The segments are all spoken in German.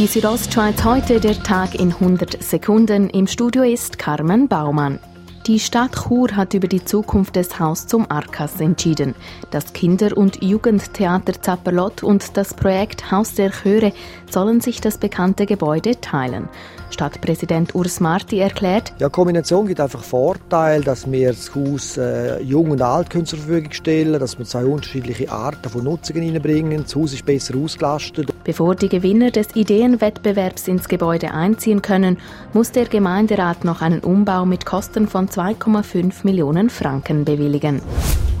Die Südostschweiz heute, der Tag in 100 Sekunden. Im Studio ist Carmen Baumann. Die Stadt Chur hat über die Zukunft des Haus zum Arkas entschieden. Das Kinder- und Jugendtheater Zappelot und das Projekt Haus der Chöre sollen sich das bekannte Gebäude teilen. Stadtpräsident Urs Marti erklärt, ja, Kombination gibt einfach Vorteil, dass wir das Haus äh, Jung- und Altkünstler zur Verfügung stellen, dass wir zwei unterschiedliche Arten von Nutzungen hineinbringen. Das Haus ist besser ausgelastet. Bevor die Gewinner des Ideenwettbewerbs ins Gebäude einziehen können, muss der Gemeinderat noch einen Umbau mit Kosten von 2,5 Millionen Franken bewilligen.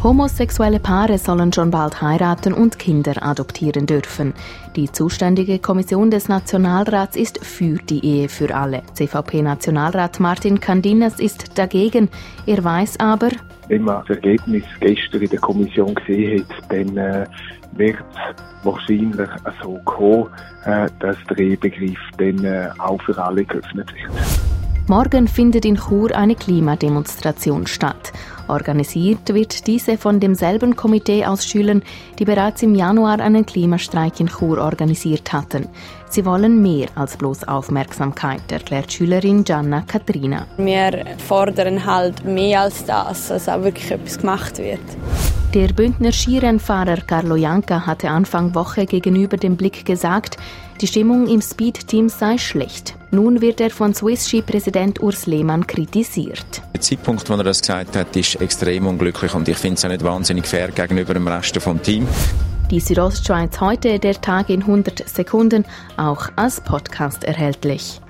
Homosexuelle Paare sollen schon bald heiraten und Kinder adoptieren dürfen. Die zuständige Kommission des Nationalrats ist für die Ehe für alle. CVP-Nationalrat Martin Candinas ist dagegen. Er weiß aber, wenn man das Ergebnis gestern in der Kommission gesehen hat, dann äh, wird wahrscheinlich so kommen, äh, dass der Ehebegriff dann äh, auch für alle geöffnet wird. Morgen findet in Chur eine Klimademonstration statt. Organisiert wird diese von demselben Komitee aus Schülern, die bereits im Januar einen Klimastreik in Chur organisiert hatten. Sie wollen mehr als bloß Aufmerksamkeit, erklärt Schülerin Gianna Katrina. Wir fordern halt mehr als das, dass auch wirklich etwas gemacht wird. Der Bündner Skirennfahrer Carlo Janka hatte Anfang Woche gegenüber dem Blick gesagt, die Stimmung im Speed-Team sei schlecht. Nun wird er von Swiss Ski-Präsident Urs Lehmann kritisiert. Der Zeitpunkt, wo er das gesagt hat, ist extrem unglücklich und ich finde es auch nicht wahnsinnig fair gegenüber dem Rest des Teams. Die Südostschweiz heute, der Tag in 100 Sekunden, auch als Podcast erhältlich.